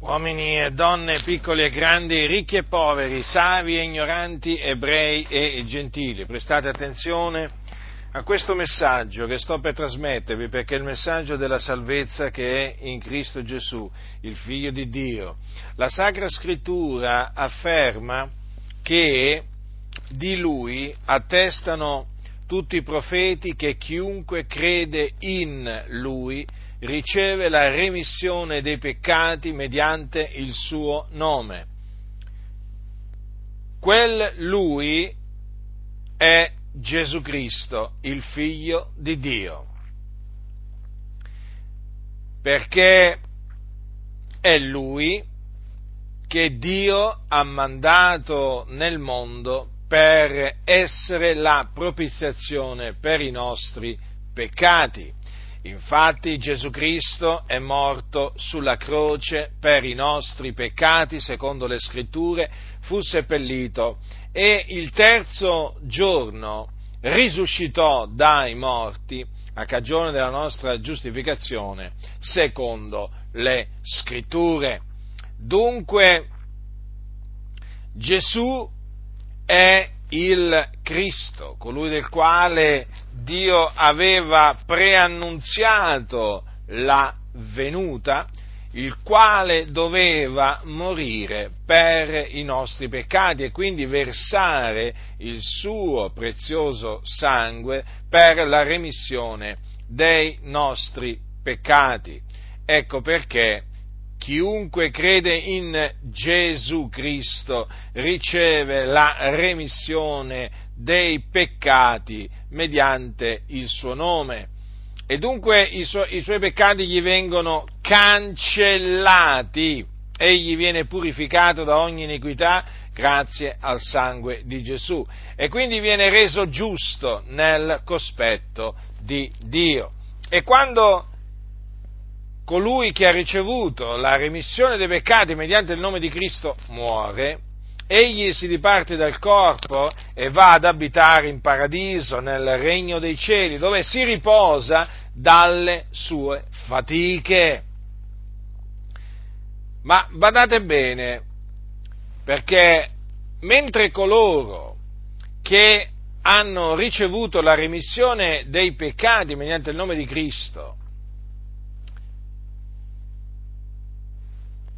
uomini e donne, piccoli e grandi, ricchi e poveri, savi e ignoranti, ebrei e gentili. Prestate attenzione a questo messaggio che sto per trasmettervi perché è il messaggio della salvezza che è in Cristo Gesù, il Figlio di Dio. La Sacra Scrittura afferma che di Lui attestano tutti i profeti che chiunque crede in Lui riceve la remissione dei peccati mediante il suo nome. Quel lui è Gesù Cristo, il figlio di Dio. Perché è lui che Dio ha mandato nel mondo per essere la propiziazione per i nostri peccati. Infatti Gesù Cristo è morto sulla croce per i nostri peccati, secondo le scritture, fu seppellito e il terzo giorno risuscitò dai morti a cagione della nostra giustificazione, secondo le scritture. Dunque Gesù è il Cristo, colui del quale Dio aveva preannunziato la venuta, il quale doveva morire per i nostri peccati e quindi versare il suo prezioso sangue per la remissione dei nostri peccati. Ecco perché chiunque crede in Gesù Cristo riceve la remissione dei peccati mediante il suo nome. E dunque i, su- i suoi peccati gli vengono cancellati, egli viene purificato da ogni iniquità grazie al sangue di Gesù e quindi viene reso giusto nel cospetto di Dio. E quando colui che ha ricevuto la remissione dei peccati mediante il nome di Cristo muore, egli si diparte dal corpo e va ad abitare in paradiso, nel regno dei cieli, dove si riposa dalle sue fatiche. Ma badate bene, perché mentre coloro che hanno ricevuto la remissione dei peccati mediante il nome di Cristo,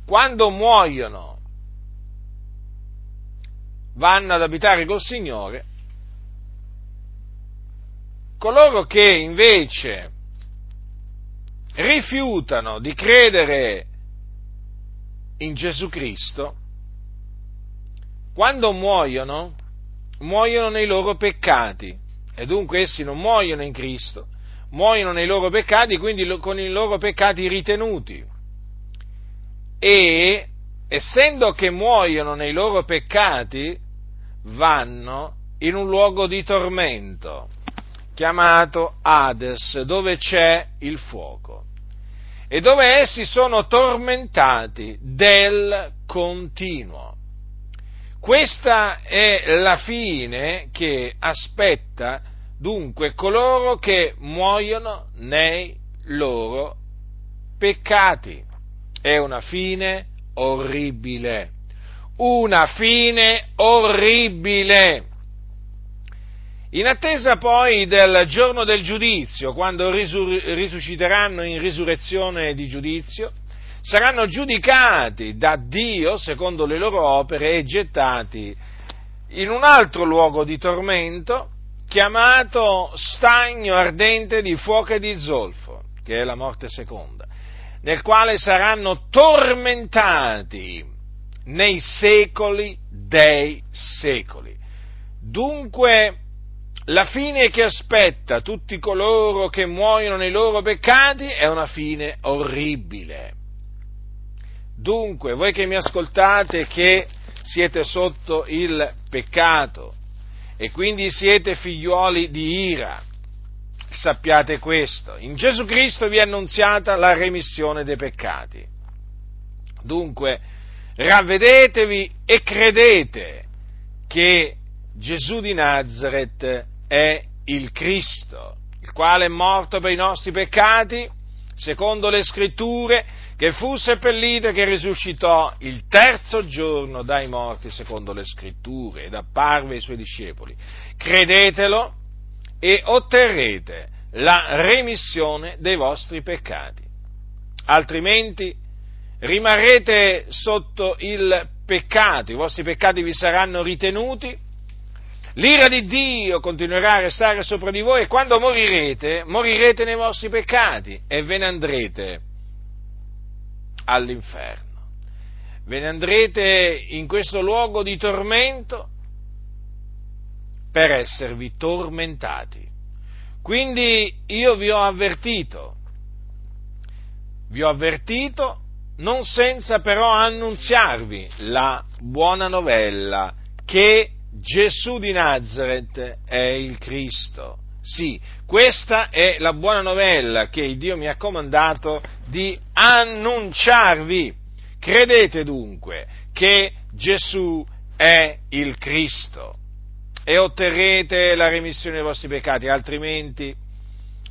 quando muoiono vanno ad abitare col Signore, coloro che invece rifiutano di credere in Gesù Cristo, quando muoiono, muoiono nei loro peccati. E dunque essi non muoiono in Cristo, muoiono nei loro peccati, quindi con i loro peccati ritenuti e essendo che muoiono nei loro peccati, vanno in un luogo di tormento chiamato Hades, dove c'è il fuoco e dove essi sono tormentati del continuo. Questa è la fine che aspetta dunque coloro che muoiono nei loro peccati è una fine orribile. Una fine orribile. In attesa poi del giorno del giudizio, quando risur- risusciteranno in risurrezione di giudizio, saranno giudicati da Dio secondo le loro opere e gettati in un altro luogo di tormento chiamato stagno ardente di fuoco e di zolfo, che è la morte seconda nel quale saranno tormentati nei secoli dei secoli. Dunque, la fine che aspetta tutti coloro che muoiono nei loro peccati è una fine orribile. Dunque, voi che mi ascoltate che siete sotto il peccato e quindi siete figliuoli di ira, sappiate questo, in Gesù Cristo vi è annunziata la remissione dei peccati. Dunque, ravvedetevi e credete che Gesù di Nazareth è il Cristo, il quale è morto per i nostri peccati, secondo le scritture, che fu seppellito e che risuscitò il terzo giorno dai morti secondo le scritture ed apparve ai suoi discepoli. Credetelo e otterrete la remissione dei vostri peccati. Altrimenti rimarrete sotto il peccato, i vostri peccati vi saranno ritenuti, l'ira di Dio continuerà a restare sopra di voi e quando morirete, morirete nei vostri peccati e ve ne andrete all'inferno. Ve ne andrete in questo luogo di tormento per esservi tormentati. Quindi io vi ho avvertito, vi ho avvertito non senza però annunziarvi la buona novella che Gesù di Nazareth è il Cristo. Sì, questa è la buona novella che Dio mi ha comandato di annunciarvi. Credete dunque che Gesù è il Cristo e otterrete la remissione dei vostri peccati, altrimenti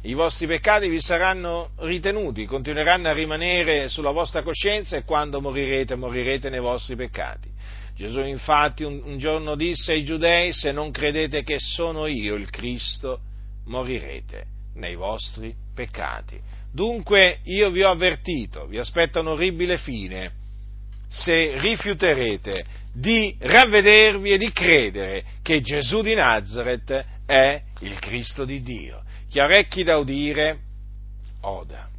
i vostri peccati vi saranno ritenuti, continueranno a rimanere sulla vostra coscienza e quando morirete, morirete nei vostri peccati. Gesù infatti un, giorno disse ai giudei, se non credete che sono io il Cristo, morirete nei vostri peccati. Dunque io vi ho avvertito, vi aspetta un orribile fine se rifiuterete di ravvedervi e di credere che Gesù di Nazareth è il Cristo di Dio. Chi ha orecchi da udire, oda.